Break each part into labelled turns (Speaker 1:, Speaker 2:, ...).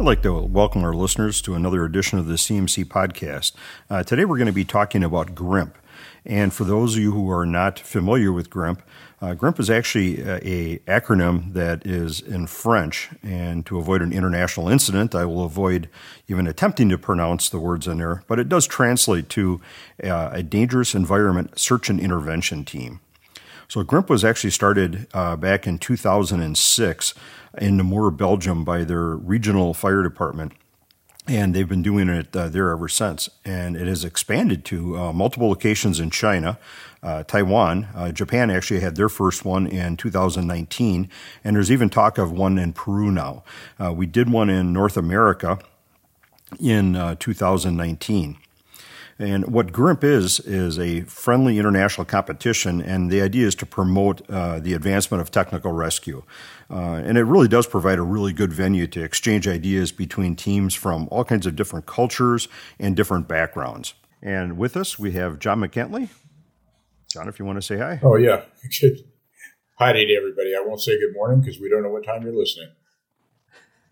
Speaker 1: I'd like to welcome our listeners to another edition of the CMC podcast. Uh, today we're going to be talking about GRIMP. And for those of you who are not familiar with GRIMP, uh, GRIMP is actually a, a, acronym that is in French. And to avoid an international incident, I will avoid even attempting to pronounce the words in there. But it does translate to uh, a dangerous environment search and intervention team. So GRIMP was actually started uh, back in 2006 in Namur, Belgium, by their regional fire department. And they've been doing it uh, there ever since. And it has expanded to uh, multiple locations in China, uh, Taiwan. Uh, Japan actually had their first one in 2019. And there's even talk of one in Peru now. Uh, we did one in North America in uh, 2019. And what GRIMP is, is a friendly international competition, and the idea is to promote uh, the advancement of technical rescue. Uh, and it really does provide a really good venue to exchange ideas between teams from all kinds of different cultures and different backgrounds. And with us, we have John McKentley. John, if you want to say hi.
Speaker 2: Oh, yeah. Good. Hi to everybody. I won't say good morning because we don't know what time you're listening.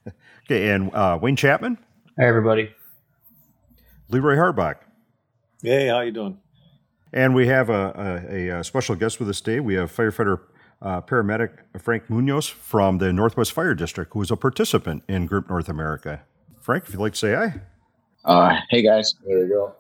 Speaker 1: okay, and uh, Wayne Chapman.
Speaker 3: Hi, everybody.
Speaker 1: Leroy Harbach.
Speaker 4: Hey, how you doing?
Speaker 1: And we have a, a, a special guest with us today. We have firefighter uh, paramedic Frank Munoz from the Northwest Fire District, who is a participant in GRIMP North America. Frank, if you'd like to say hi.
Speaker 5: Uh, hey, guys.
Speaker 2: There you go.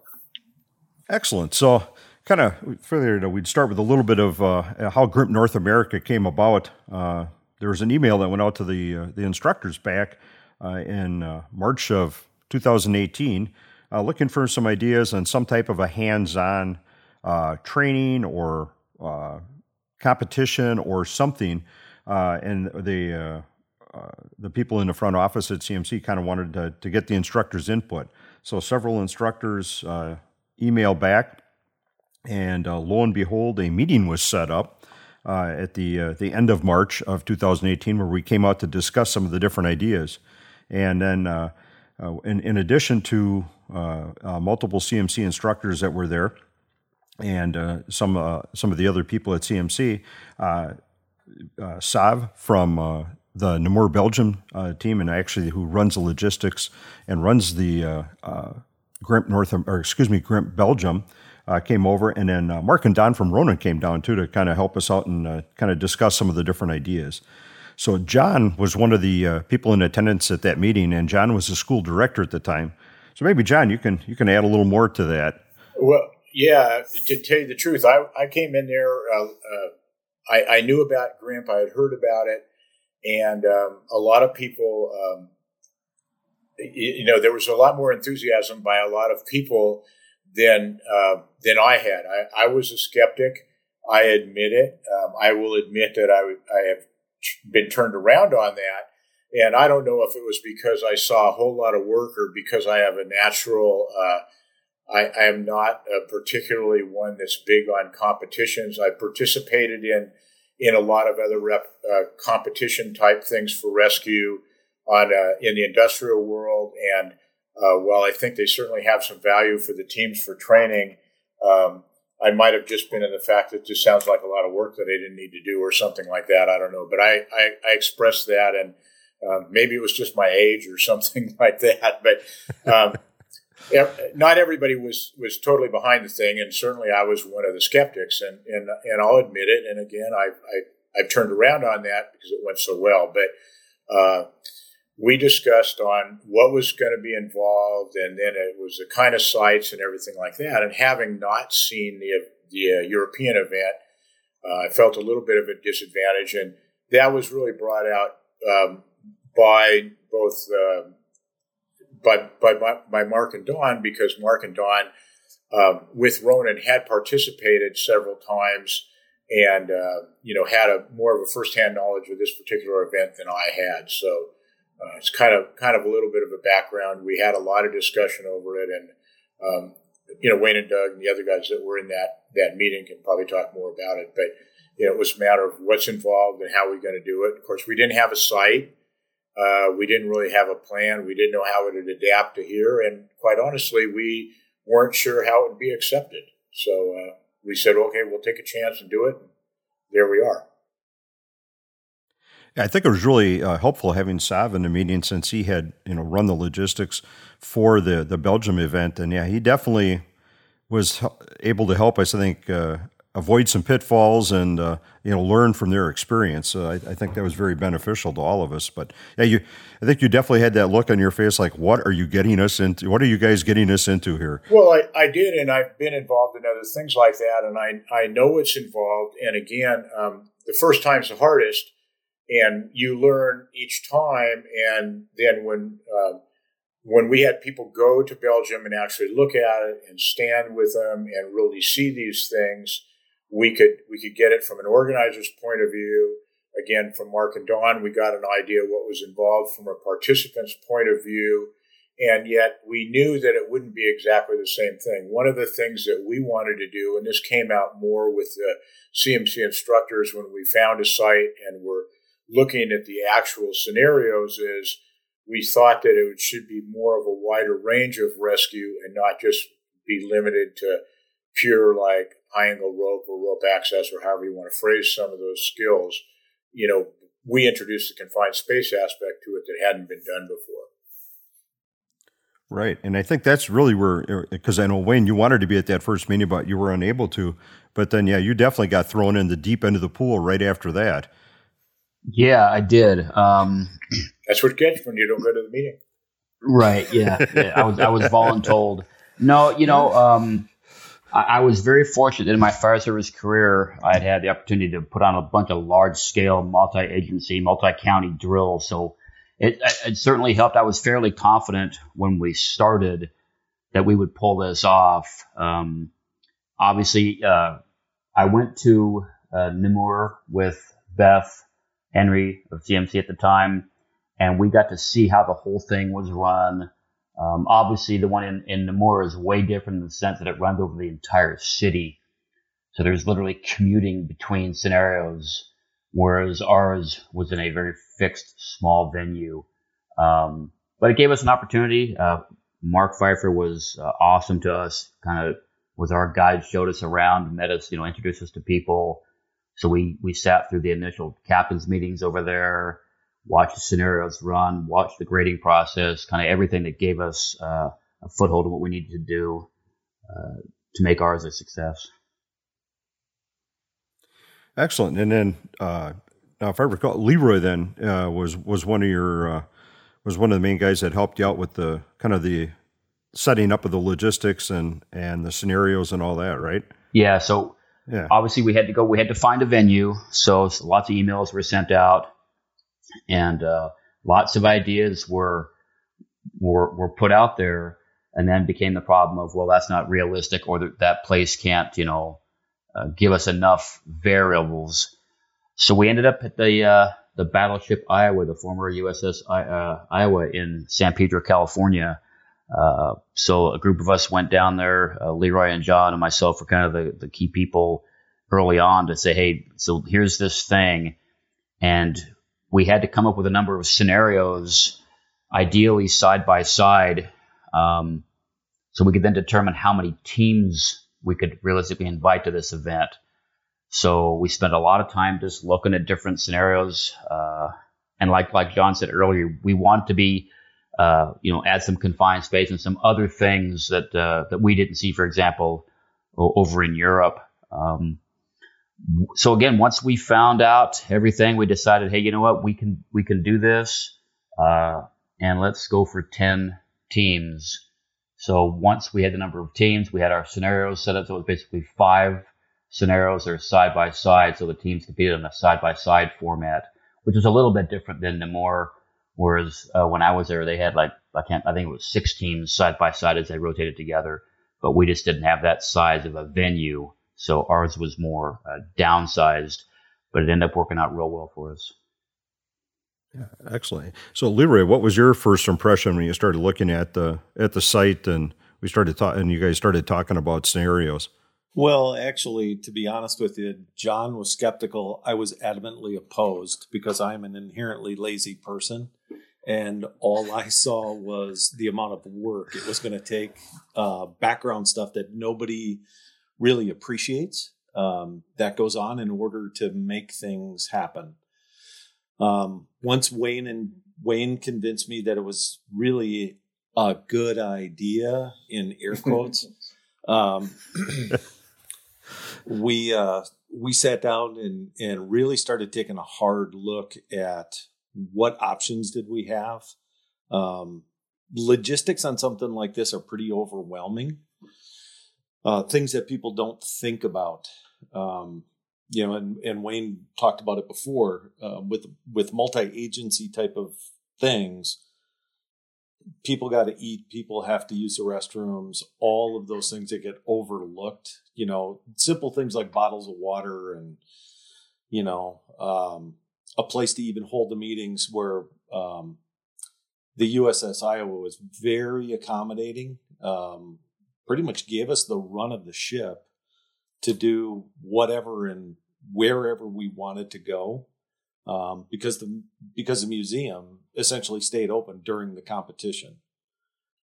Speaker 1: Excellent. So, kind of further, you know, we'd start with a little bit of uh, how GRIMP North America came about. Uh, there was an email that went out to the uh, the instructors back uh, in uh, March of 2018 uh, looking for some ideas on some type of a hands-on uh, training or uh, competition or something. Uh, and the uh, uh, the people in the front office at CMC kind of wanted to, to get the instructors' input. So several instructors emailed back, and lo and behold, a meeting was set up. at the the end of March of 2018, where we came out to discuss some of the different ideas, and then in, in addition to uh, uh, multiple CMC instructors that were there, and uh, some uh, some of the other people at CMC. Uh, uh, Sav from the Namur Belgium team, and actually who runs the logistics and runs the GRIMP North, or excuse me, GRIMP Belgium. came over, and then Mark and Don from Ronan came down too to kind of help us out and kind of discuss some of the different ideas. So John was one of the people in attendance at that meeting, and John was the school director at the time. So maybe John, you can you can add a little more to that.
Speaker 2: Well, yeah. To tell you the truth, I, I came in there. Uh, uh, I, I, knew about GRIMP. I had heard about it, and um, a lot of people. Um, you know, there was a lot more enthusiasm by a lot of people than uh, than I had. I, I, was a skeptic. I admit it. Um, I will admit that I, I have been turned around on that and I don't know if it was because I saw a whole lot of work or because I have a natural, uh, I, I, am not particularly one that's big on competitions. I participated in in a lot of other rep, uh, competition type things for rescue on uh, in the industrial world, and uh, while I think they certainly have some value for the teams for training, um, I might have just been in the fact that this sounds like a lot of work that I didn't need to do or something like that. I don't know, but I I, I expressed that and um, maybe it was just my age or something like that, but um, not everybody was was totally behind the thing, and certainly I was one of the skeptics, and and and I'll admit it. And again, I I I've turned around on that because it went so well, but. Uh, we discussed on what was going to be involved, and then it was the kind of sites and everything like that. And having not seen the the uh, European event, uh, I felt a little bit of a disadvantage, and that was really brought out um, by both uh, by, by by Mark and Don because Mark and Don um, with Ronan had participated several times and uh, you know had a more of a firsthand knowledge of this particular event than I had. So uh, it's kind of kind of a little bit of a background. We had a lot of discussion over it, and um, you know Wayne and Doug and the other guys that were in that that meeting can probably talk more about it. But you know it was a matter of what's involved and how we're going to do it. Of course, we didn't have a site. Uh, we didn't really have a plan. We didn't know how it would adapt to here. And quite honestly, we weren't sure how it would be accepted. So uh, we said, okay, we'll take a chance and do it. And there we are.
Speaker 1: I think it was really uh, helpful having Sav in the meeting since he had you know run the logistics for the the Belgium event, and yeah, he definitely was able to help us. I think uh, avoid some pitfalls and uh, you know learn from their experience. Uh, I, I, think that was very beneficial to all of us. But yeah, you, I think you definitely had that look on your face, like, what are you getting us into? What are you guys getting us into here?
Speaker 2: Well, I, I did, and I've been involved in other things like that, and I I know what's involved. And again, um, the first time's the hardest, and you learn each time. And then when uh, when we had people go to Belgium and actually look at it and stand with them and really see these things we could we could get it from an organizer's point of view. Again, from Mark and Don, we got an idea what was involved from a participant's point of view, and yet we knew that it wouldn't be exactly the same thing. One of the things that we wanted to do, and this came out more with the CMC instructors when we found a site and were looking at the actual scenarios, is we thought that it should be more of a wider range of rescue and not just be limited to pure like high angle rope or rope access or however you want to phrase some of those skills, you know, we introduced the confined space aspect to it that hadn't been done before.
Speaker 1: Right. And I think that's really where, er, because I know, Wayne, you wanted to be at that first meeting, but you were unable to. But then, yeah, you definitely got thrown in the deep end of the pool right after that.
Speaker 3: Yeah, I did. Um,
Speaker 2: that's what gets when you don't go to the meeting.
Speaker 3: Right. Yeah. yeah I was, I was voluntold. No, you know, um, I, was very fortunate in my fire service career. I had had the opportunity to put on a bunch of large scale, multi agency, multi county drills. So it, it certainly helped. I was fairly confident when we started that we would pull this off. Um, obviously, uh, I went to uh, Namur with Beth Henry of CMC at the time, and we got to see how the whole thing was run. Um, obviously, the one in, in Namur is way different in the sense that it runs over the entire city. So there's literally commuting between scenarios, whereas ours was in a very fixed, small venue. Um, but it gave us an opportunity. Uh, Mark Pfeiffer was uh, awesome to us, kind of was our guide, showed us around, met us, you know, introduced us to people. So we, we sat through the initial captain's meetings over there watched the scenarios run, watched the grading process, kind of everything that gave us uh, a foothold of what we needed to do uh, to make ours a success.
Speaker 1: Excellent. And then, uh, now if I recall, Leroy then uh, was was one of your uh, was one of the main guys that helped you out with the kind of the setting up of the logistics and and the scenarios and all that, right?
Speaker 3: Yeah. So yeah. obviously we had to go. We had to find a venue. So lots of emails were sent out and uh, lots of ideas were were were put out there, and then became the problem of well, that's not realistic, or that, that place can't you know uh, give us enough variables. So we ended up at the uh, the battleship Iowa, the former USS uh, Iowa in San Pedro, California. Uh, so a group of us went down there. Uh, Leroy and John and myself were kind of the, the key people early on to say, hey, so here's this thing, and we had to come up with a number of scenarios, ideally side by side, um, so we could then determine how many teams we could realistically invite to this event. So we spent a lot of time just looking at different scenarios, uh, and like like John said earlier, we want to be, uh, you know, add some confined space and some other things that uh, that we didn't see, for example, over in Europe. Um, so again, once we found out everything, we decided, hey, you know what, we can we can do this, uh, and let's go for ten teams. So once we had the number of teams, we had our scenarios set up. So it was basically five scenarios that are side by side. So the teams competed in a side by side format, which was a little bit different than Namur. Whereas uh, when I was there, they had like I can't I think it was six teams side by side as they rotated together. But we just didn't have that size of a venue so ours was more uh, downsized, but it ended up working out real well for us.
Speaker 1: Yeah, excellent. So Leroy, what was your first impression when you started looking at the at the site and we started talking and you guys started talking about scenarios?
Speaker 4: Well, actually, to be honest with you, John was skeptical. I was adamantly opposed because I'm an inherently lazy person. And all I saw was the amount of work it was going to take, uh, background stuff that nobody really appreciates um, that goes on in order to make things happen. Um, once Wayne and Wayne convinced me that it was really a good idea in air quotes. um, we uh, we sat down and and really started taking a hard look at what options did we have. Um, logistics on something like this are pretty overwhelming. Uh, things that people don't think about. Um, you know, and, and Wayne talked about it before uh, with with multi agency type of things. People got to eat. People have to use the restrooms. All of those things that get overlooked. You know, simple things like bottles of water and you know um, a place to even hold the meetings where um, the USS Iowa was very accommodating. Um, pretty much gave us the run of the ship to do whatever and wherever we wanted to go um, because the because the museum essentially stayed open during the competition,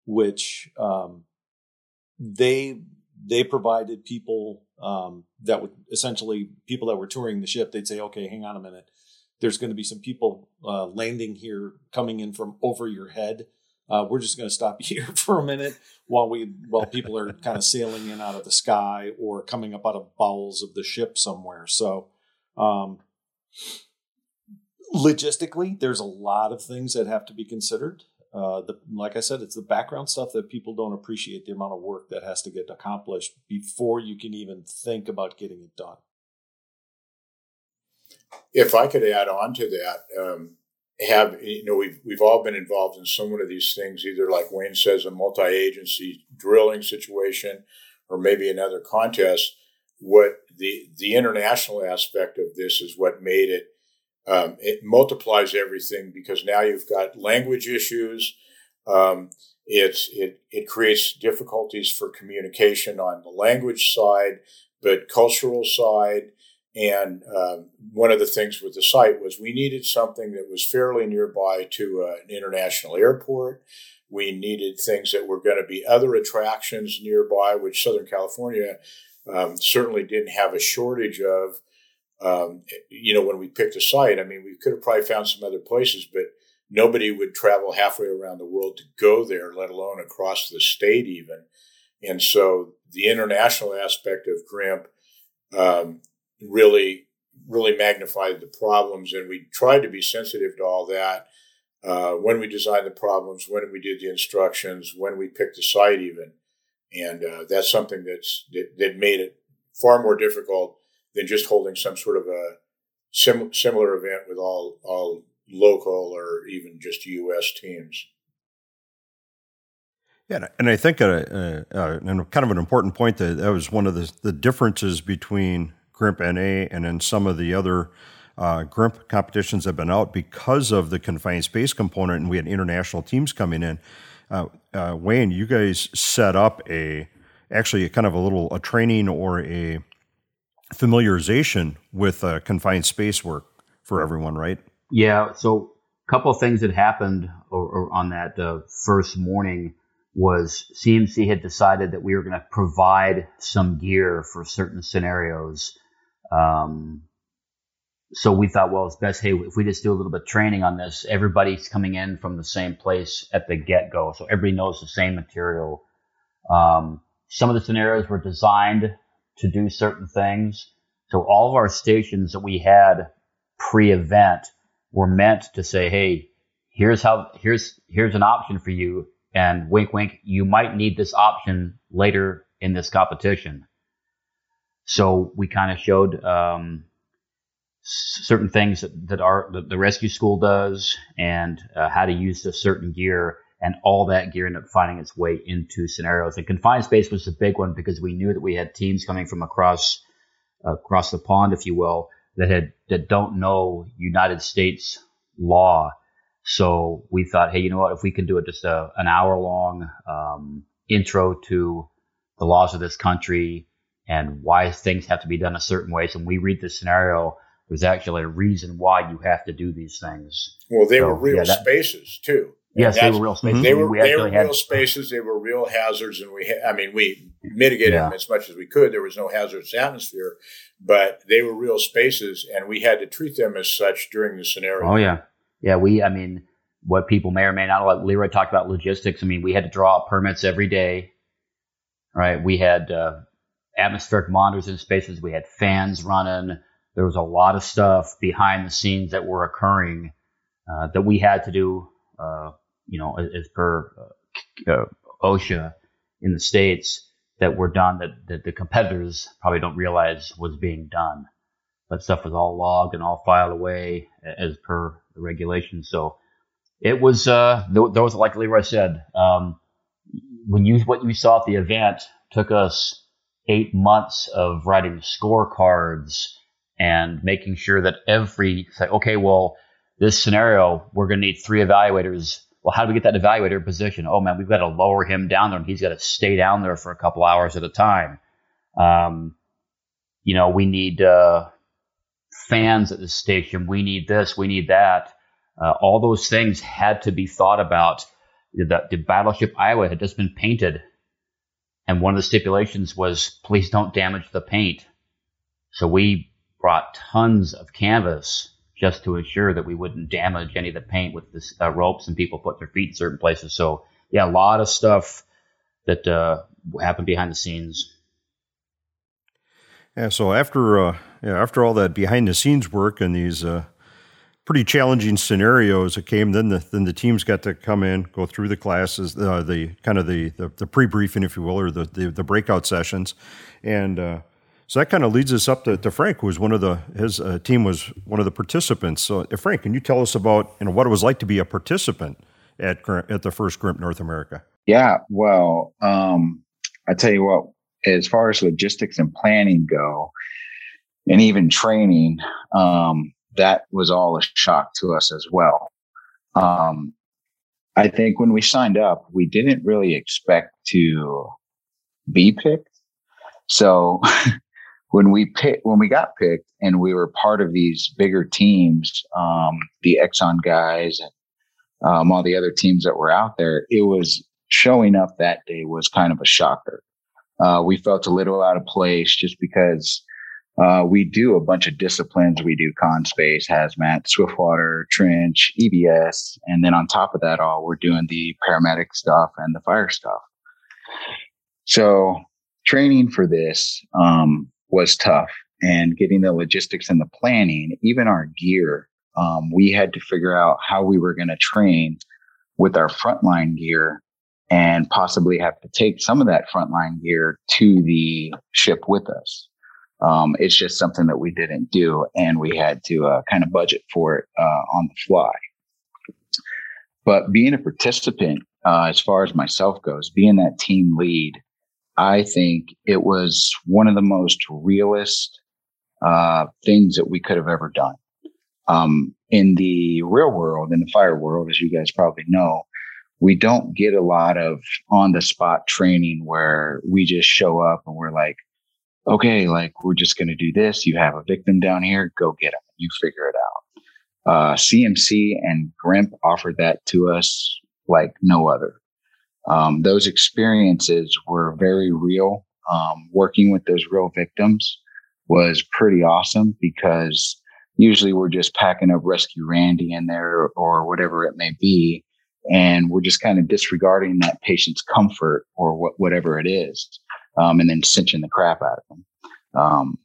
Speaker 4: which um, they they provided people um, that would essentially people that were touring the ship. They'd say, "Okay, hang on a minute. There's going to be some people uh, landing here, coming in from over your head." Uh, we're just going to stop here for a minute while we while people are kind of sailing in out of the sky or coming up out of bowels of the ship somewhere. So, um, logistically, there's a lot of things that have to be considered. Uh, the, like I said, it's the background stuff that people don't appreciate the amount of work that has to get accomplished before you can even think about getting it done.
Speaker 2: If I could add on to that, um, have you know we've we've all been involved in some one of these things, either like Wayne says, a multi-agency drilling situation, or maybe another contest. What the the international aspect of this is what made it. Um, it multiplies everything because now you've got language issues. Um, it's it it creates difficulties for communication on the language side, but cultural side and um, one of the things with the site was we needed something that was fairly nearby to uh, an international airport. We needed things that were going to be other attractions nearby, which Southern California um, certainly didn't have a shortage of. Um, you know, when we picked a site, I mean, we could have probably found some other places, but nobody would travel halfway around the world to go there, let alone across the state, even. And so the international aspect of GRIMP um, really really magnified the problems and we tried to be sensitive to all that uh, when we designed the problems when we did the instructions when we picked the site even and uh, that's something that's that, that, made it far more difficult than just holding some sort of a sim- similar event with all all local or even just U.S. teams.
Speaker 1: Yeah, and I think a, a, a, kind of an important point that that was one of the, the differences between GRIMP NA, and then some of the other uh, GRIMP competitions have been out because of the confined space component, and we had international teams coming in. Uh, uh, Wayne, you guys set up a actually a kind of a little a training or a familiarization with uh, confined space work for everyone, right?
Speaker 3: Yeah. So a couple of things that happened or, or on that uh, first morning was CMC had decided that we were going to provide some gear for certain scenarios um, so we thought, well, it's best, hey, if we just do a little bit of training on this, everybody's coming in from the same place at the get go. So everybody knows the same material. Um, some of the scenarios were designed to do certain things. So all of our stations that we had pre event were meant to say, hey, here's how, here's, here's an option for you. And wink, wink, you might need this option later in this competition. So we kind of showed um, certain things that, that our that the rescue school does, and uh, how to use the certain gear, and all that gear ended up finding its way into scenarios. And confined space was the big one because we knew that we had teams coming from across uh, across the pond, if you will, that had that don't know United States law. So we thought, hey, you know what? If we can do it just a, an hour long um, intro to the laws of this country, and why things have to be done a certain way. So when we read the scenario, there's actually a reason why you have to do these things.
Speaker 2: Well, they so, were real yeah, that, spaces too.
Speaker 3: Yes, they were real spaces.
Speaker 2: They were, we they were real had, spaces. They were real hazards, and we. Ha- I mean, we mitigated yeah. them as much as we could. There was no hazardous atmosphere, but they were real spaces, and we had to treat them as such during the scenario.
Speaker 3: Oh yeah, yeah. We, I mean, what people may or may not know. Leroy talked about logistics. I mean, we had to draw up permits every day. Right, we had uh, atmospheric monitors in spaces. We had fans running. There was a lot of stuff behind the scenes that were occurring uh, that we had to do. Uh, you know, as, as per uh, uh, OSHA in the states that were done that, that the competitors probably don't realize was being done. That stuff was all logged and all filed away as per the regulations. So it was uh, those like Leroy said. Um, when you what you saw at the event took us eight months of writing scorecards and making sure that every say, okay, well, this scenario we're going to need three evaluators well, how do we get that evaluator position? Oh man, we've got to lower him down there, and he's got to stay down there for a couple hours at a time. Um, you know, we need uh, fans at the station. We need this. We need that. Uh, all those things had to be thought about. The, the battleship Iowa had just been painted, and one of the stipulations was please don't damage the paint. So we brought tons of canvas just to ensure that we wouldn't damage any of the paint with the uh, ropes and people put their feet in certain places. So yeah, a lot of stuff that uh, happened behind the scenes.
Speaker 1: Yeah. So after uh, yeah, after all that behind the scenes work and these uh, pretty challenging scenarios that came, then the then the teams got to come in, go through the classes, uh, the kind of the the, the pre briefing, if you will, or the, the, the breakout sessions, and uh, so that kind of leads us up to, to Frank, who was one of the his uh, team was one of the participants. So, uh, Frank, can you tell us about you know what it was like to be a participant at at the first GRIMP North America?
Speaker 5: Yeah, well, um, I tell you what, as far as logistics and planning go, and even training, um, that was all a shock to us as well. Um, I think when we signed up, we didn't really expect to be picked. So when we picked, when we got picked and we were part of these bigger teams, um, the Exxon guys and um, all the other teams that were out there, it was showing up that day was kind of a shocker. Uh, we felt a little out of place just because uh, we do a bunch of disciplines. We do con space, hazmat, swiftwater, trench, EBS, and then on top of that all, we're doing the paramedic stuff and the fire stuff. So training for this, um, was tough and getting the logistics and the planning, even our gear. Um, we had to figure out how we were going to train with our frontline gear and possibly have to take some of that frontline gear to the ship with us. Um, it's just something that we didn't do, and we had to uh, kind of budget for it uh, on the fly. But being a participant, uh, as far as myself goes, being that team lead I think it was one of the most realist uh, things that we could have ever done. Um, in the real world, in the fire world, as you guys probably know, we don't get a lot of on the spot training where we just show up and we're like, okay, like we're just going to do this. You have a victim down here, go get them. You figure it out. Uh, CMC and GRIMP offered that to us like no other um, those experiences were very real. Um, working with those real victims was pretty awesome because usually we're just packing up rescue Randy in there or whatever it may be. And we're just kind of disregarding that patient's comfort or what, whatever it is. Um, and then cinching the crap out of them. Um,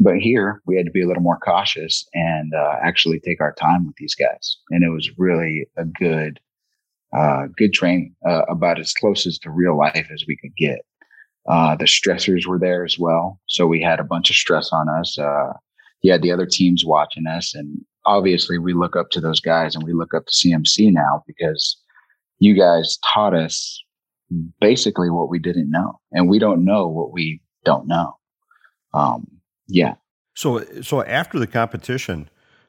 Speaker 5: but here we had to be a little more cautious and uh, actually take our time with these guys. And it was really a good uh, good training, uh, about as close as to real life as we could get. Uh, the stressors were there as well. So we had a bunch of stress on us. Uh, you had the other teams watching us. And obviously we look up to those guys and we look up to CMC now because you guys taught us basically what we didn't know. And we don't know what we don't know. Um, yeah.
Speaker 1: So, so after the competition,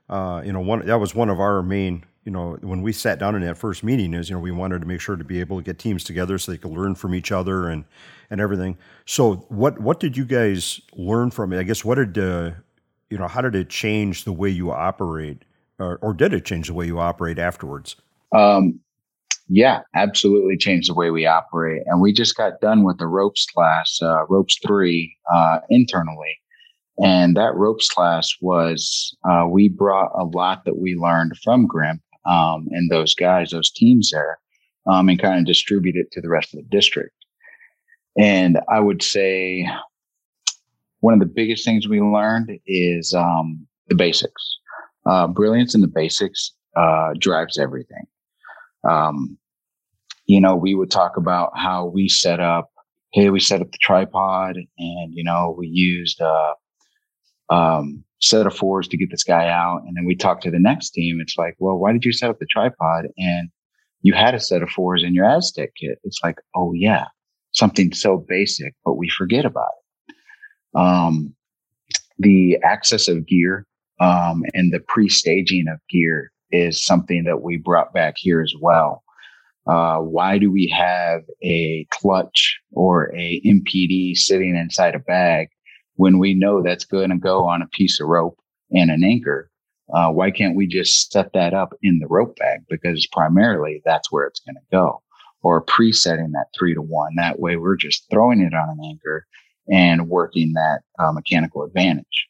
Speaker 1: uh, you know, one, that was one of our main you know, when we sat down in that first meeting, is you know we wanted to make sure to be able to get teams together so they could learn from each other and and everything. So what what did you guys learn from it? I guess what did uh, you know? How did it change the way you operate, or, or did it change the way you operate afterwards?
Speaker 5: Um, yeah, absolutely changed the way we operate. And we just got done with the ropes class, uh, ropes three, uh, internally. And that ropes class was, uh, we brought a lot that we learned from GRIMP, um, and those guys, those teams there, um, and kind of distribute it to the rest of the district. And I would say one of the biggest things we learned is, um, the basics. Uh, brilliance in the basics, uh, drives everything. Um, you know, we would talk about how we set up, hey, we set up the tripod and, you know, we used, a um, set of fours to get this guy out. And then we talk to the next team. It's like, well, why did you set up the tripod? And you had a set of fours in your Aztek kit. It's like, oh yeah, something so basic, but we forget about it. Um, the access of gear, um, and the pre-staging of gear is something that we brought back here as well. Uh, why do we have a clutch or a MPD sitting inside a bag when we know that's going to go on a piece of rope and an anchor? Uh, why can't we just set that up in the rope bag? Because primarily that's where it's going to go. Or presetting that three to one. That way we're just throwing it on an anchor and working that uh, mechanical advantage.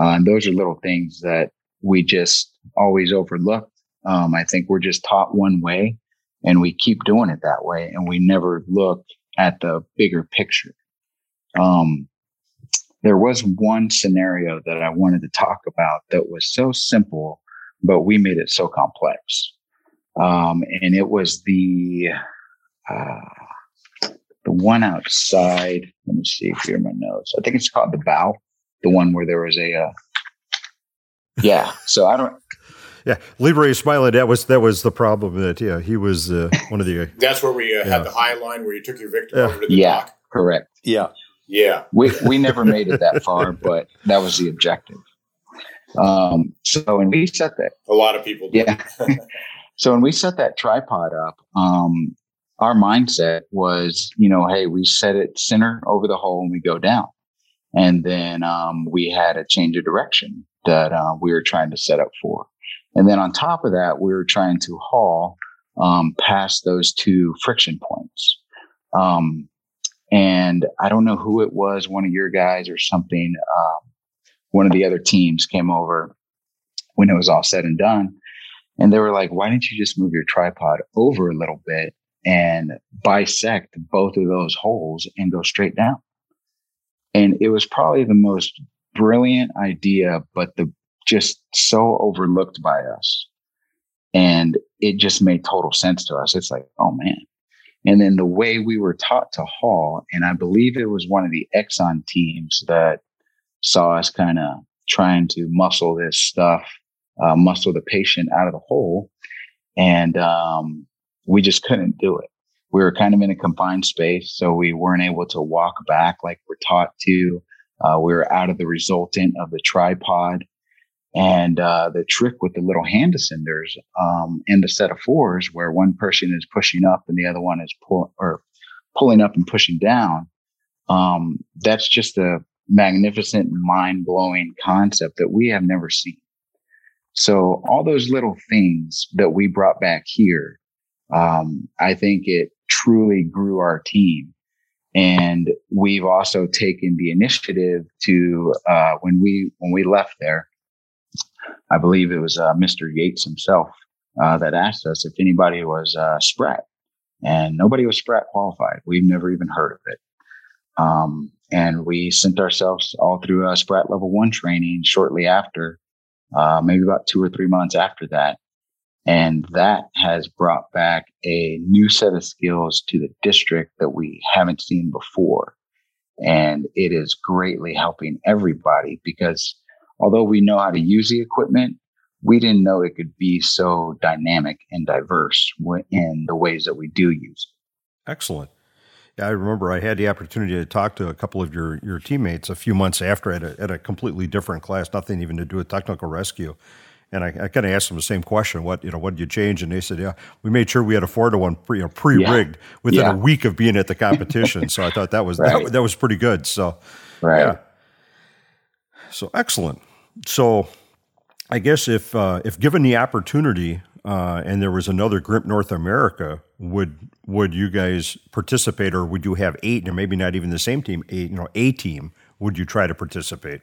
Speaker 5: Uh, and those are little things that we just always overlooked. Um, I think we're just taught one way and we keep doing it that way and we never look at the bigger picture. Um, there was one scenario that I wanted to talk about that was so simple, but we made it so complex. Um, and it was the, uh, the one outside. Let me see if here my notes. I think it's called the bow, the one where there was a, uh, yeah. So I don't.
Speaker 1: Yeah, Libre smiling. That was that was the problem. That yeah, he was uh, one of the.
Speaker 2: Uh, That's where we uh, yeah. had the high line where you took your victim yeah. over to the
Speaker 5: yeah,
Speaker 2: dock.
Speaker 5: correct.
Speaker 4: Yeah,
Speaker 2: yeah.
Speaker 5: We we never made it that far, but that was the objective. Um. So when we set that,
Speaker 2: a lot of people.
Speaker 5: Did. Yeah. so when we set that tripod up, um, our mindset was, you know, hey, we set it center over the hole and we go down, and then um, we had a change of direction that uh, we were trying to set up for. And then on top of that, we were trying to haul um, past those two friction points. Um, and I don't know who it was, one of your guys or something. Um, one of the other teams came over when it was all said and done. And they were like, why didn't you just move your tripod over a little bit and bisect both of those holes and go straight down? And it was probably the most brilliant idea, but the just so overlooked by us. And it just made total sense to us. It's like, oh man. And then the way we were taught to haul, and I believe it was one of the Exxon teams that saw us kind of trying to muscle this stuff, uh, muscle the patient out of the hole. And um, we just couldn't do it. We were kind of in a confined space, so we weren't able to walk back like we're taught to. Uh, we were out of the resultant of the tripod. And uh, the trick with the little hand ascenders um, and the set of fours, where one person is pushing up and the other one is pull or pulling up and pushing down, um, that's just a magnificent, mind blowing concept that we have never seen. So all those little things that we brought back here, um, I think it truly grew our team and we've also taken the initiative to uh, when we when we left there. I believe it was uh, Mr. Yates himself uh, that asked us if anybody was uh, SPRAT, and nobody was SPRAT qualified. We've never even heard of it. Um, and we sent ourselves all through uh, SPRAT level one training shortly after, uh, maybe about two or three months after that. And that has brought back a new set of skills to the district that we haven't seen before. And it is greatly helping everybody because although we know how to use the equipment, we didn't know it could be so dynamic and diverse in the ways that we do use
Speaker 1: it. Excellent. I remember I had the opportunity to talk to a couple of your, your teammates a few months after at a, at a completely different class, nothing even to do with technical rescue. And I, I kind of asked them the same question: What you know? What did you change? And they said, "Yeah, we made sure we had a four to one pre, you know, pre-rigged yeah. within yeah. a week of being at the competition." so I thought that was right. that, that, was pretty good. So,
Speaker 5: right. Yeah.
Speaker 1: So excellent. So, I guess if uh, if given the opportunity uh, and there was another GRIMP North America would would you guys participate, or would you have eight, and maybe not even the same team, eight, you know, a team? Would you try to participate?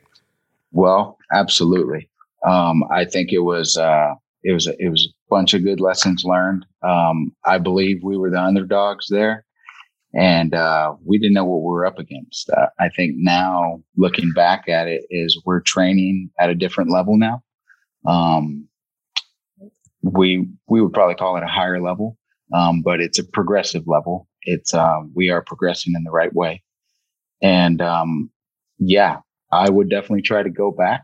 Speaker 5: Well, absolutely. Um, I think it was uh, it was it was a bunch of good lessons learned. Um, I believe we were the underdogs there, and uh, we didn't know what we were up against. Uh, I think now, looking back at it, is we're training at a different level now. Um, we we would probably call it a higher level, um, but it's a progressive level. It's uh, we are progressing in the right way, and um, yeah, I would definitely try to go back.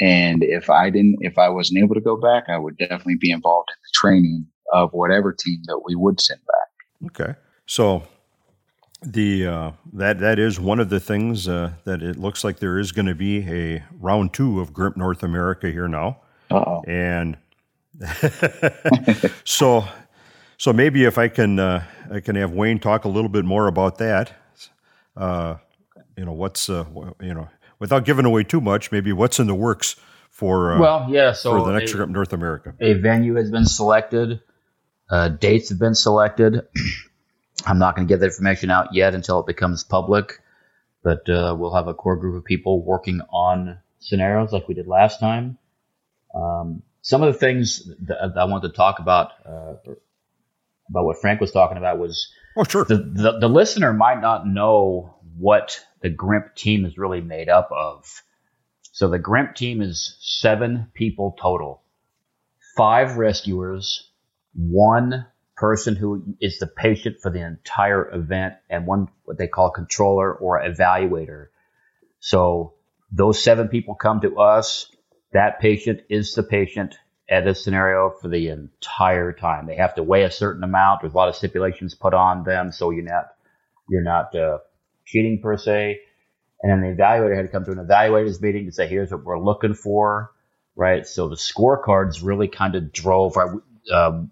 Speaker 5: And if I didn't, if I wasn't able to go back, I would definitely be involved in the training of whatever team that we would send back.
Speaker 1: Okay, so the uh, that that is one of the things uh, that it looks like there is going to be a round two of GRIMP North America here now,
Speaker 5: Uh-oh.
Speaker 1: and so so maybe if I can uh, I can have Wayne talk a little bit more about that. Uh, you know what's uh, you know without giving away too much, maybe what's in the works for uh,
Speaker 3: well, yeah, so
Speaker 1: for the next GRIMP North America.
Speaker 3: A venue has been selected. Uh, dates have been selected. I'm not going to get that information out yet until it becomes public, but uh, we'll have a core group of people working on scenarios like we did last time. Um, some of the things that I wanted to talk about uh, about what Frank was talking about was
Speaker 1: oh sure
Speaker 3: the, the, the listener might not know what the GRIMP team is really made up of. So the GRIMP team is seven people total, five rescuers, one person who is the patient for the entire event, and one what they call controller or evaluator. So those seven people come to us. That patient is the patient at this scenario for the entire time. They have to weigh a certain amount. There's a lot of stipulations put on them, so you're not you're not uh, cheating per se. And then the evaluator had to come to an evaluators meeting to say, here's what we're looking for, right? So the scorecards really kind of drove our um,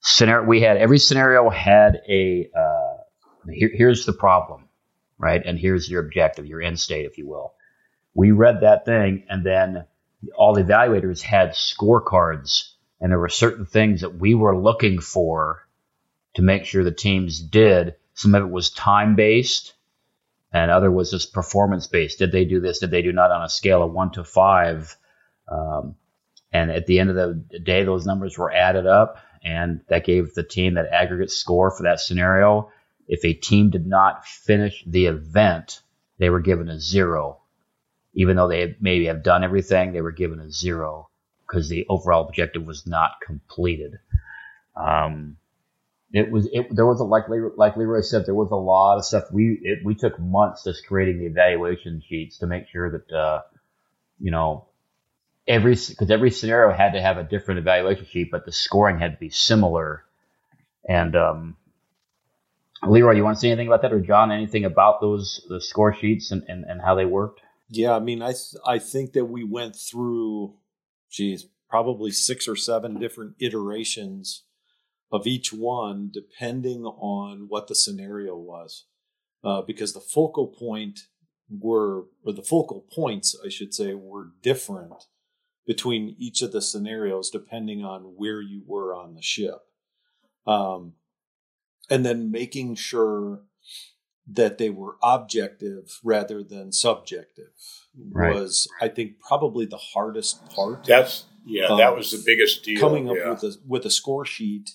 Speaker 3: scenario. We had every scenario had a uh, here, here's the problem, right? And here's your objective, your end state, if you will. We read that thing, and then all the evaluators had scorecards, and there were certain things that we were looking for to make sure the teams did. Some of it was time based, and other was just performance based. Did they do this? Did they do not on a scale of one to five? Um, and at the end of the day, those numbers were added up, and that gave the team that aggregate score for that scenario. If a team did not finish the event, they were given a zero. Even though they maybe have done everything, they were given a zero because the overall objective was not completed. Um, it was it, there was a like like Leroy said there was a lot of stuff. We it, we took months just creating the evaluation sheets to make sure that uh, you know every because every scenario had to have a different evaluation sheet but the scoring had to be similar. And um, Leroy you want to say anything about that or John anything about those the score sheets and, and, and how they worked?
Speaker 4: Yeah I mean I th- I think that we went through geez probably six or seven different iterations of each one depending on what the scenario was. Uh, because the focal point were, or the focal points, I should say, were different between each of the scenarios depending on where you were on the ship. Um, and then making sure that they were objective rather than subjective right. was, I think, probably the hardest part.
Speaker 2: That's yeah, that was the biggest deal.
Speaker 4: Coming up
Speaker 2: yeah.
Speaker 4: with a with a score sheet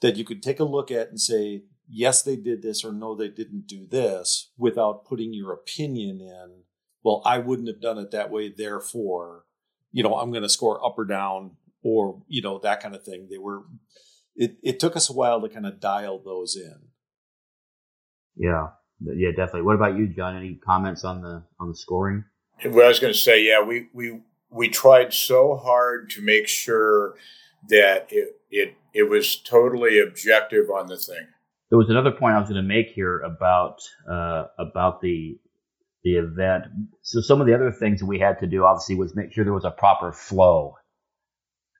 Speaker 4: that you could take a look at and say, yes, they did this or no, they didn't do this without putting your opinion in. Well, I wouldn't have done it that way. Therefore, you know, I'm going to score up or down or, you know, that kind of thing. They were, it, it took us a while to kind of dial those in.
Speaker 3: Yeah. Yeah, definitely. What about you, John? Any comments on the, on the scoring?
Speaker 2: Well, I was going to say, yeah, we, we, we tried so hard to make sure that it, it it was totally objective on the thing.
Speaker 3: There was another point I was going to make here about uh, about the the event. So some of the other things that we had to do, obviously, was make sure there was a proper flow,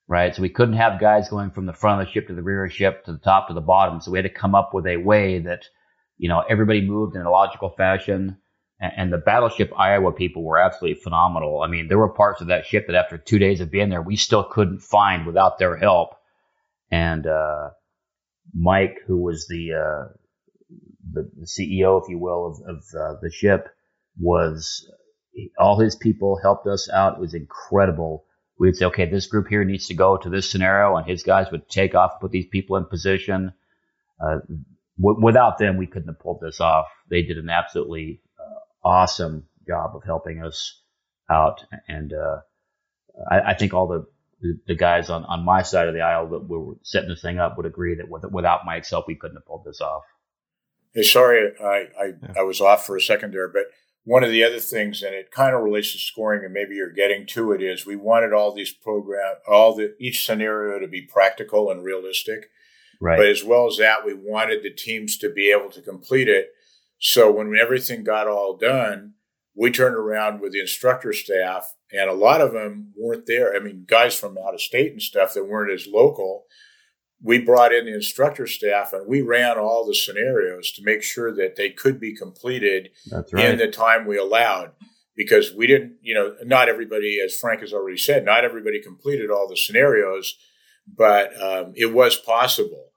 Speaker 3: right? So we couldn't have guys going from the front of the ship to the rear of the ship to the top to the bottom. So we had to come up with a way that you know everybody moved in a logical fashion. And, and the battleship Iowa people were absolutely phenomenal. I mean, there were parts of that ship that after two days of being there, we still couldn't find without their help and uh, Mike, who was the, uh, the, the CEO, if you will, of, of uh, the ship, was all his people helped us out. It was incredible. We'd say, okay, this group here needs to go to this scenario, and his guys would take off, put these people in position. Uh, w- without them, we couldn't have pulled this off. They did an absolutely uh, awesome job of helping us out, and uh, I, I, think all the the guys on, on my side of the aisle that were setting this thing up would agree that with, without Mike's help, we couldn't have pulled this off.
Speaker 2: Hey, sorry, I, I, yeah. I was off for a second there, but one of the other things, and it kind of relates to scoring, and maybe you're getting to it, is we wanted all these program, all the each scenario to be practical and realistic. Right. But as well as that, we wanted the teams to be able to complete it. So when everything got all done, we turned around with the instructor staff, and a lot of them weren't there. I mean, guys from out of state and stuff that weren't as local. We brought in the instructor staff and we ran all the scenarios to make sure that they could be completed right. in the time we allowed. Because we didn't, you know, not everybody, as Frank has already said, not everybody completed all the scenarios, but um, it was possible.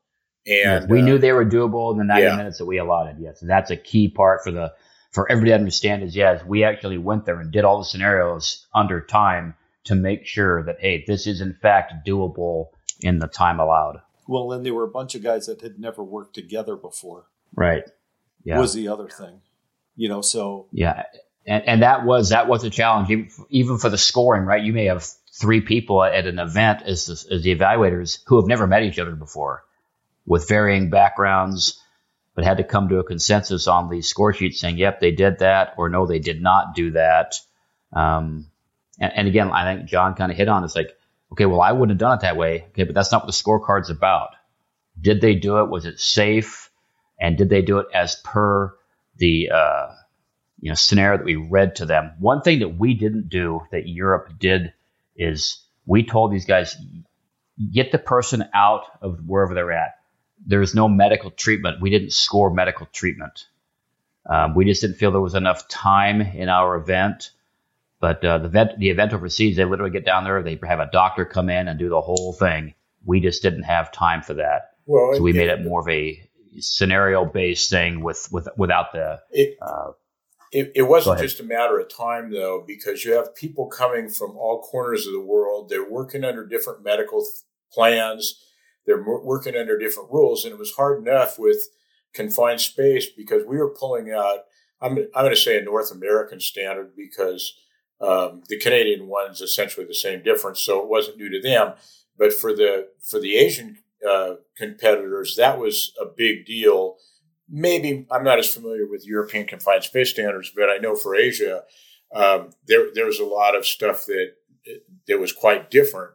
Speaker 2: And
Speaker 3: yes, we uh, knew they were doable in the 90 yeah. minutes that we allotted. Yes. That's a key part for the for everybody to understand is yes, we actually went there and did all the scenarios under time to make sure that hey, this is in fact doable in the time allowed.
Speaker 4: Well, then there were a bunch of guys that had never worked together before.
Speaker 3: Right.
Speaker 4: Yeah. Was the other thing, you know? So
Speaker 3: yeah, and and that was that was a challenge even for, even for the scoring. Right. You may have three people at an event as as the evaluators who have never met each other before, with varying backgrounds but had to come to a consensus on the score sheet saying, yep, they did that, or no, they did not do that. Um, and, and, again, I think John kind of hit on it's like, okay, well, I wouldn't have done it that way. Okay, but that's not what the scorecard's about. Did they do it? Was it safe? And did they do it as per the uh, you know scenario that we read to them? One thing that we didn't do that Europe did is we told these guys get the person out of wherever they're at there was no medical treatment. We didn't score medical treatment. Um, we just didn't feel there was enough time in our event. But uh, the event, the event overseas, they literally get down there. They have a doctor come in and do the whole thing. We just didn't have time for that. Well, so we it, made it more of a scenario based thing with, with without the.
Speaker 2: It, uh, it, it wasn't just a matter of time though, because you have people coming from all corners of the world. They're working under different medical th- plans they're working under different rules, and it was hard enough with confined space because we were pulling out. I'm I'm going to say a North American standard because um, the Canadian one's essentially the same difference, so it wasn't new to them. But for the for the Asian uh, competitors, that was a big deal. Maybe I'm not as familiar with European confined space standards, but I know for Asia, um, there there was a lot of stuff that that was quite different,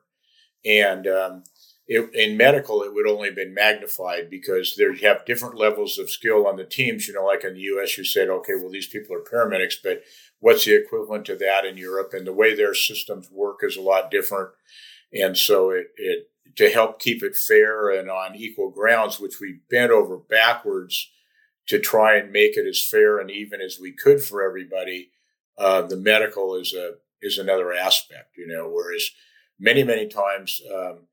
Speaker 2: and um, it, in medical, it would only have been magnified because there you have different levels of skill on the teams. You know, like in the U.S., you said, okay, well, these people are paramedics, but what's the equivalent to that in Europe? And the way their systems work is a lot different. And so it, it to help keep it fair and on equal grounds, which we bent over backwards to try and make it as fair and even as we could for everybody. Uh, the medical is a is another aspect, you know. Whereas many many times um,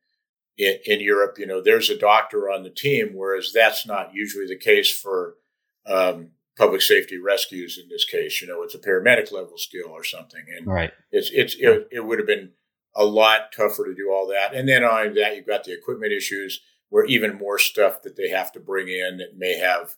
Speaker 2: in, in, Europe, you know, there's a doctor on the team, whereas that's not usually the case for um, public safety rescues. In this case, you know, it's a paramedic level skill or something, and
Speaker 3: right.
Speaker 2: it's it's it, it would have been a lot tougher to do all that. And then on that, you've got the equipment issues, where even more stuff that they have to bring in that may have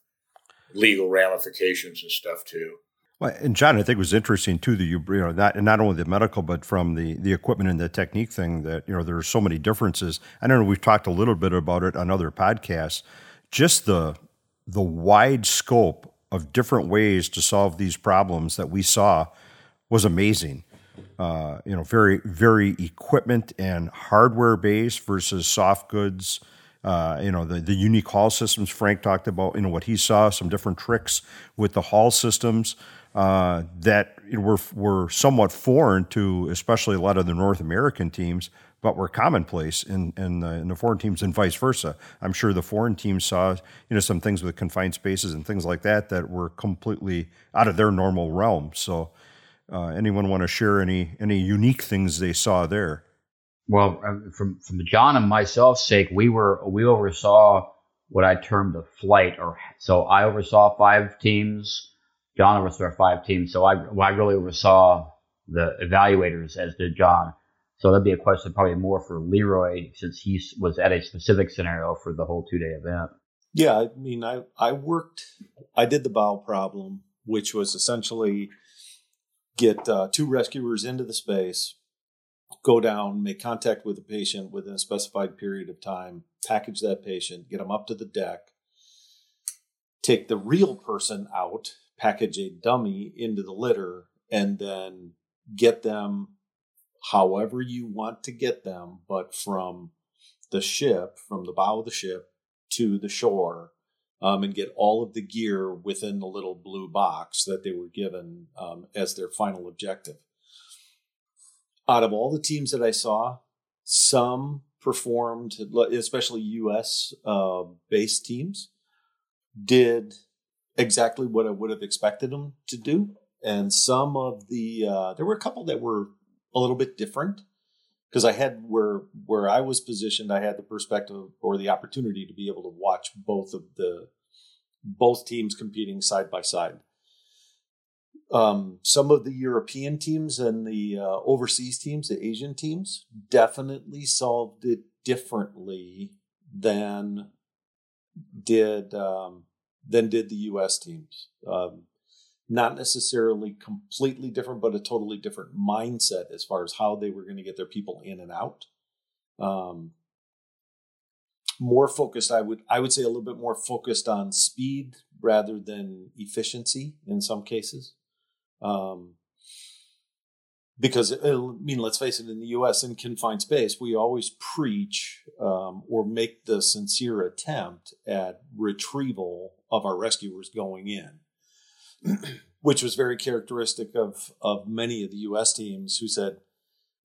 Speaker 2: legal ramifications and stuff too.
Speaker 1: Well, and John, I think it was interesting too that you, you know, not not only the medical, but from the the equipment and the technique thing that you know there are so many differences. I don't know. We've talked a little bit about it on other podcasts. Just the the wide scope of different ways to solve these problems that we saw was amazing. Uh, you know, very very equipment and hardware based versus soft goods. Uh, you know, the, the unique haul systems Frank talked about, you know, what he saw, some different tricks with the haul systems uh, that were were somewhat foreign to especially a lot of the North American teams, but were commonplace in in the, in the, foreign teams and vice versa. I'm sure the foreign teams saw you know some things with confined spaces and things like that that were completely out of their normal realm. So, uh, anyone want to share any any unique things they saw there?
Speaker 3: Well, uh, from from John and myself's sake, we were we oversaw what I term the flight, or so I oversaw five teams. John oversaw five teams, so I, well, I really oversaw the evaluators, as did John. So that'd be a question probably more for Leroy, since he was at a specific scenario for the whole two day event.
Speaker 4: Yeah, I mean, I I worked, I did the bow problem, which was essentially get uh, two rescuers into the space, go down, make contact with the patient within a specified period of time, package that patient, get them up to the deck, take the real person out, package a dummy into the litter, and then get them however you want to get them, but from the ship, from the bow of the ship to the shore, um, and get all of the gear within the little blue box that they were given um, as their final objective. Out of all the teams that I saw, some performed, especially U.S. Uh, based teams, did exactly what I would have expected them to do, and some of the uh, there were a couple that were a little bit different because I had where where I was positioned, I had the perspective or the opportunity to be able to watch both of the both teams competing side by side. Um, some of the European teams and the uh, overseas teams, the Asian teams, definitely solved it differently than did um, than did the U.S. teams. Um, not necessarily completely different, but a totally different mindset as far as how they were going to get their people in and out. Um, more focused, I would I would say a little bit more focused on speed rather than efficiency in some cases. Um, because I mean, let's face it, in the U.S. in confined space, we always preach um, or make the sincere attempt at retrieval of our rescuers going in. which was very characteristic of of many of the U.S. teams who said,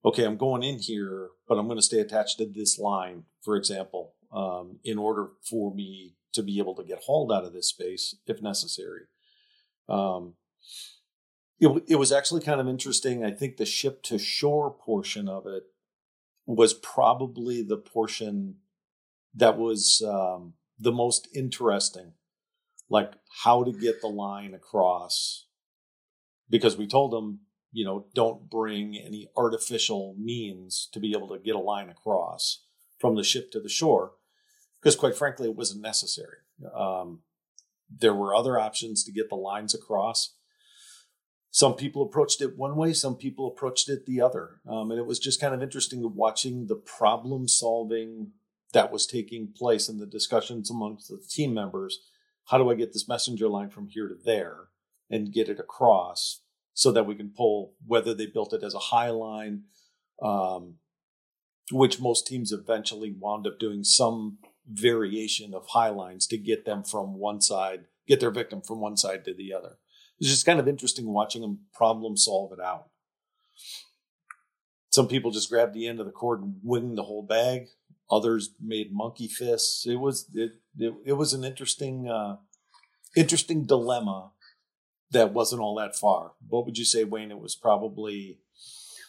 Speaker 4: "Okay, I'm going in here, but I'm going to stay attached to this line, for example, um, in order for me to be able to get hauled out of this space if necessary." Um, it, it was actually kind of interesting. I think the ship to shore portion of it was probably the portion that was um, the most interesting like how to get the line across because we told them you know don't bring any artificial means to be able to get a line across from the ship to the shore because quite frankly it wasn't necessary um, there were other options to get the lines across some people approached it one way some people approached it the other um, and it was just kind of interesting watching the problem solving that was taking place in the discussions amongst the team members how do I get this messenger line from here to there and get it across so that we can pull whether they built it as a high line, um, which most teams eventually wound up doing some variation of high lines to get them from one side, get their victim from one side to the other. It's just kind of interesting watching them problem solve it out. Some people just grabbed the end of the cord and winged the whole bag. Others made monkey fists. It was it it, it was an interesting uh, interesting dilemma that wasn't all that far. What would you say, Wayne? It was probably.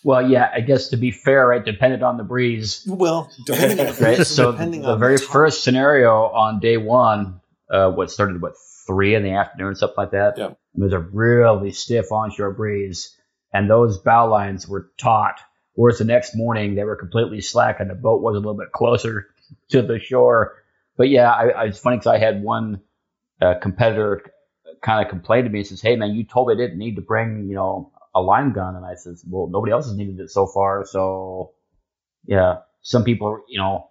Speaker 3: Well, yeah, I guess to be fair, it depended on the breeze.
Speaker 4: Well, depending on the
Speaker 3: right? breeze, so the very first scenario on day one, uh, what started what three in the afternoon, stuff like that.
Speaker 4: Yeah,
Speaker 3: it was a really stiff onshore breeze, and those bow lines were taut Whereas the next morning they were completely slack and the boat was a little bit closer to the shore. But yeah, I, I it's funny because I had one uh, competitor kind of complain to me and says, "Hey man, you told me I didn't need to bring you know a line gun," and I says, "Well, nobody else has needed it so far, so yeah." Some people, you know,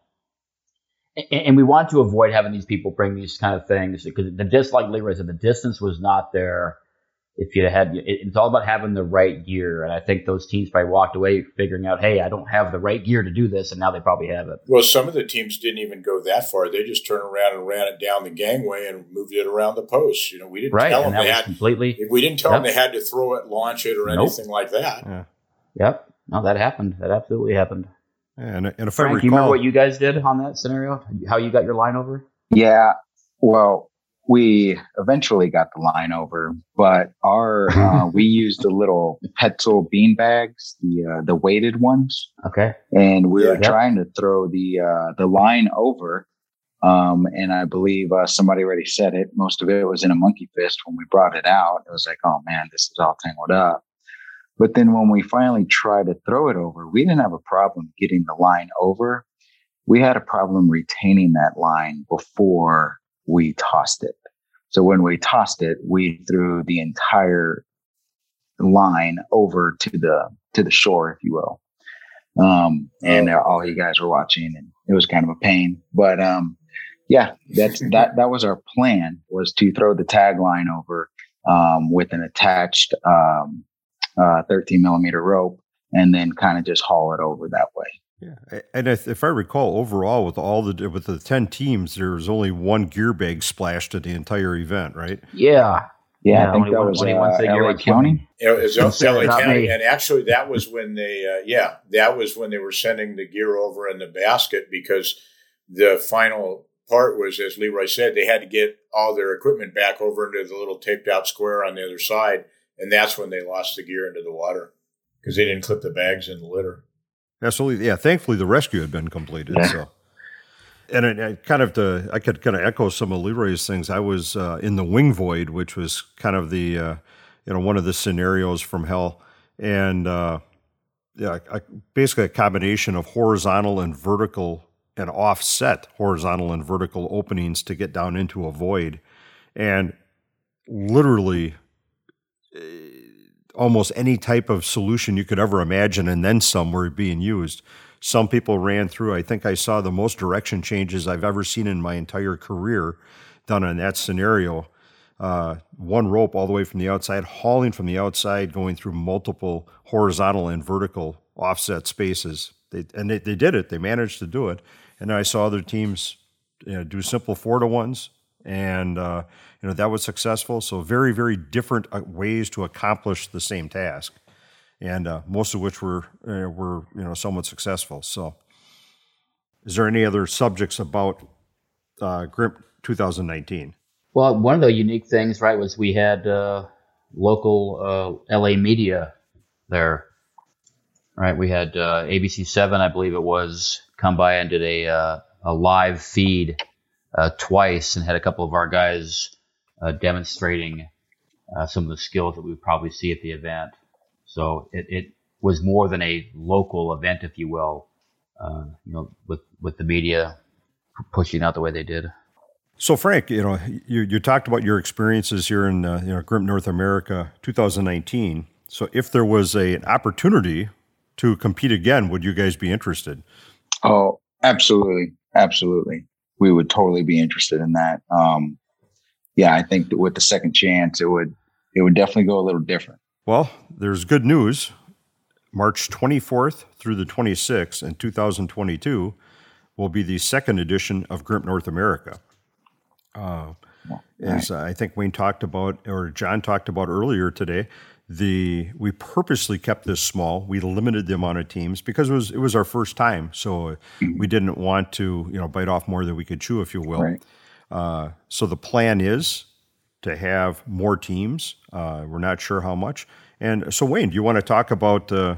Speaker 3: and, and we want to avoid having these people bring these kind of things because the dislike Leroy said, the distance was not there if you had it's all about having the right gear. And i think those teams probably walked away figuring out hey i don't have the right gear to do this and now they probably have it.
Speaker 2: Well some of the teams didn't even go that far. They just turned around and ran it down the gangway and moved it around the post. You know we didn't
Speaker 3: right,
Speaker 2: tell them
Speaker 3: they
Speaker 2: had
Speaker 3: completely
Speaker 2: we didn't tell yep. them they had to throw it launch it or nope. anything like that.
Speaker 3: Yeah. yep. No that happened. That absolutely happened
Speaker 1: and, and if
Speaker 3: Frank,
Speaker 1: I recall,
Speaker 3: you remember what you guys did on that scenario how you got your line over
Speaker 5: yeah well we eventually got the line over, but our uh, we used the little Petzl bean bags, the uh, the weighted ones.
Speaker 3: Okay.
Speaker 5: And we yeah, were yep. trying to throw the uh, the line over Um, and I believe uh, somebody already said it. Most of it was in a monkey fist when we brought it out. It was like, oh man, this is all tangled up. But then when we finally tried to throw it over, we didn't have a problem getting the line over. We had a problem retaining that line before we tossed it. So when we tossed it, we threw the entire line over to the to the shore, if you will. Um, and oh. all you guys were watching, and it was kind of a pain. But um, yeah, that's that. That was our plan was to throw the tagline over um, with an attached um, uh, 13 millimeter rope, and then kind of just haul it over that way.
Speaker 1: Yeah, and if, if, I recall, overall with all the with the ten teams, there was only one gear bag splashed at the entire event, right?
Speaker 3: Yeah,
Speaker 5: yeah, yeah I think that was uh, LA County.
Speaker 2: It was LA County, and actually, that was when they, uh, yeah, that was when they were sending the gear over in the basket because the final part was, as Leroy said, they had to get all their equipment back over into the little taped out square on the other side, and that's when they lost the gear into the water because they didn't clip the bags in the litter.
Speaker 1: Absolutely, yeah. Thankfully, the rescue had been completed. Yeah. So, and it, it kind of to, I could kind of echo some of Leroy's things. I was uh, in the wing void, which was kind of the uh, you know one of the scenarios from hell, and uh, yeah, I, basically a combination of horizontal and vertical and offset horizontal and vertical openings to get down into a void. And literally, almost any type of solution you could ever imagine, and then some were being used. Some people ran through, I think I saw the most direction changes I've ever seen in my entire career done in that scenario. Uh, one rope all the way from the outside, hauling from the outside, going through multiple horizontal and vertical offset spaces. They, and they, they did it. They managed to do it and I saw other teams you know, do simple four to ones, and uh, you know that was successful. So very very different uh, ways to accomplish the same task, and uh, most of which were uh, were you know somewhat successful. So, is there any other subjects about uh, GRIMP 2019?
Speaker 3: Well, one of the unique things, right, was we had uh, local LA media there. Right, we had ABC Seven, I believe it was, come by and did a uh, a live feed uh, twice and had a couple of our guys uh, demonstrating uh, some of the skills that we would probably see at the event. So it, it was more than a local event, if you will. Uh, you know, with with the media pushing out the way they did.
Speaker 1: So Frank, you know, you, you talked about your experiences here in uh, you know GRIMP North America 2019. So if there was a, an opportunity to compete again, would you guys be interested?
Speaker 5: Oh, absolutely, absolutely. We would totally be interested in that. Um, yeah, I think that with the second chance, it would it would definitely go a little different.
Speaker 1: Well, there's good news. March 24th through the 26th in 2022 will be the second edition of GRIMP North America. Uh, as I think Wayne talked about, or John talked about earlier today, the we purposely kept this small. We limited the amount of teams because it was it was our first time, so mm-hmm. we didn't want to you know bite off more than we could chew, if you will. Right. Uh, so the plan is to have more teams. Uh, we're not sure how much. And so, Wayne, do you want to talk about uh,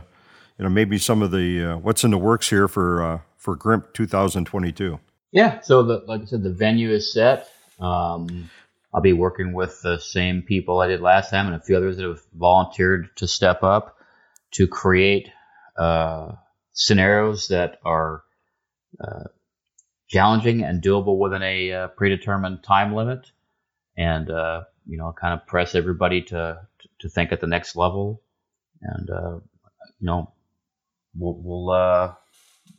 Speaker 1: you know maybe some of the uh, what's in the works here for uh, for GRIMP 2022?
Speaker 3: Yeah. So the like I said, the venue is set. Um, I'll be working with the same people I did last time and a few others that have volunteered to step up to create uh, scenarios that are challenging and doable within a uh, predetermined time limit, and uh, you know, kind of press everybody to to think at the next level, and uh, you know, we'll, we'll uh,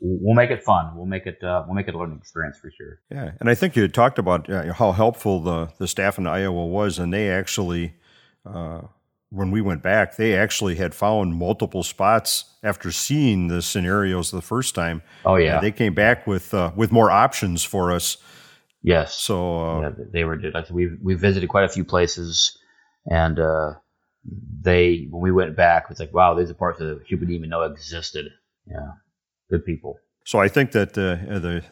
Speaker 3: we'll make it fun. We'll make it uh, we'll make it a learning experience for sure.
Speaker 1: Yeah, and I think you talked about uh, how helpful the the staff in Iowa was, and they actually. When we went back, they actually had found multiple spots after seeing the scenarios the first time.
Speaker 3: Oh yeah,
Speaker 1: they came back with uh, with more options for us.
Speaker 3: Yes.
Speaker 1: So
Speaker 3: uh, yeah, they were. Like we we visited quite a few places, and uh, they when we went back, it's like wow, these are parts that you didn't even know existed. Yeah good people.
Speaker 1: So I think that uh, the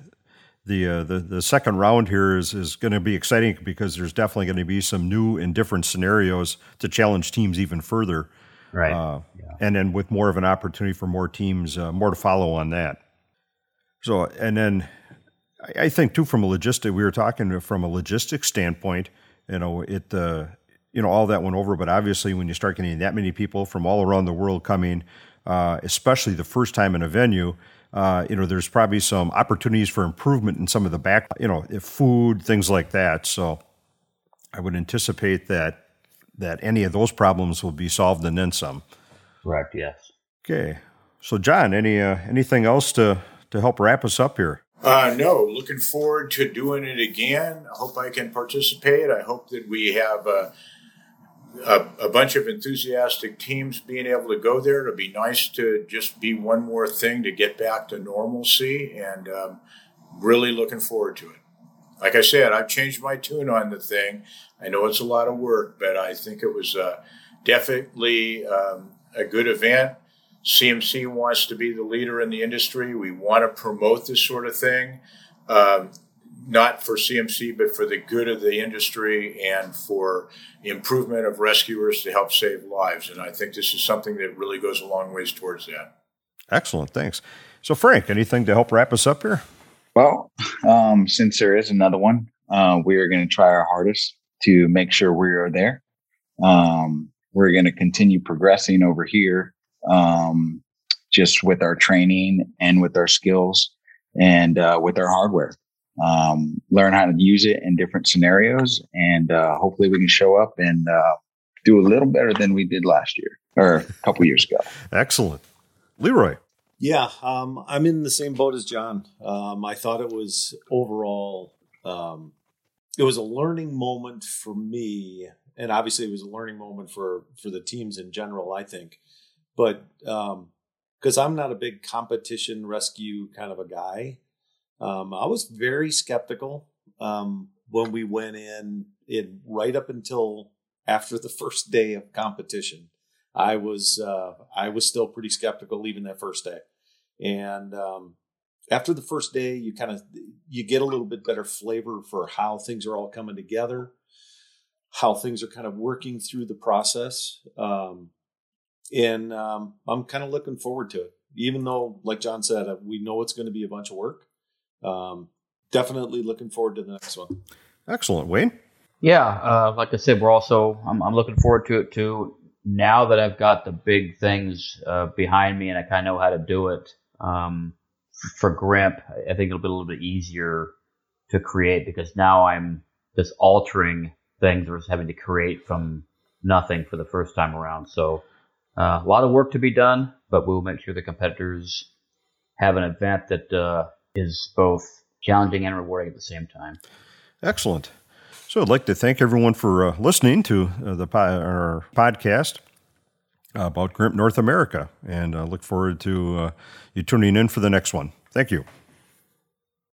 Speaker 1: the, uh, the the second round here is is going to be exciting because there's definitely going to be some new and different scenarios to challenge teams even further.
Speaker 3: Right. Uh, yeah.
Speaker 1: And then with more of an opportunity for more teams, uh, more to follow on that. So and then I think too, from a logistic, we were talking from a logistics standpoint. You know, it, uh, you know, all that went over. But obviously, when you start getting that many people from all around the world coming, uh, especially the first time in a venue, uh, you know, there's probably some opportunities for improvement in some of the back, you know, food, things like that. So, I would anticipate that that any of those problems will be solved and then some.
Speaker 3: Correct. Yes.
Speaker 1: Okay. So, John, any uh, anything else to to help wrap us up here?
Speaker 2: Uh, no, looking forward to doing it again. I hope I can participate. I hope that we have a, a, a, bunch of enthusiastic teams being able to go there. It'll be nice to just be one more thing to get back to normalcy, and um, really looking forward to it. Like I said, I've changed my tune on the thing. I know it's a lot of work, but I think it was uh, definitely um, a good event. CMC wants to be the leader in the industry. We want to promote this sort of thing, um, not for CMC, but for the good of the industry and for improvement of rescuers to help save lives. And I think this is something that really goes a long ways towards that.
Speaker 1: Excellent. Thanks. So, Frank, anything to help wrap us up here?
Speaker 5: Well, um, since there is another one, uh, we are going to try our hardest to make sure we are there. Um, we're going to continue progressing over here um, just with our training and with our skills and uh, with our hardware. Um, learn how to use it in different scenarios, and uh, hopefully we can show up and uh, do a little better than we did last year or a couple years ago.
Speaker 1: Excellent, Leroy.
Speaker 4: Yeah, um, I'm in the same boat as John. Um, I thought it was overall, um, it was a learning moment for me, and obviously it was a learning moment for for the teams in general. I think, but because um, I'm not a big competition rescue kind of a guy, um, I was very skeptical um, when we went in. In right up until after the first day of competition, I was uh, I was still pretty skeptical even that first day, and um, after the first day, you kind of you get a little bit better flavor for how things are all coming together, how things are kind of working through the process. Um, and um, I'm kind of looking forward to it. Even though, like John said, uh, we know it's going to be a bunch of work. Um, definitely looking forward to the next one.
Speaker 1: Excellent, Wayne.
Speaker 3: Yeah, uh, like I said, we're also I'm, I'm, looking forward to it too. Now that I've got the big things uh, behind me and I kind of know how to do it um, for GRIMP, I think it'll be a little bit easier to create because now I'm just altering things versus having to create from nothing for the first time around. So uh, a lot of work to be done, but we'll make sure the competitors have an event that uh, is both challenging and rewarding at the same time.
Speaker 1: Excellent. So I'd like to thank everyone for uh, listening to uh, the our podcast about GRIMP North America, and I look forward to uh, you tuning in for the next one. Thank you.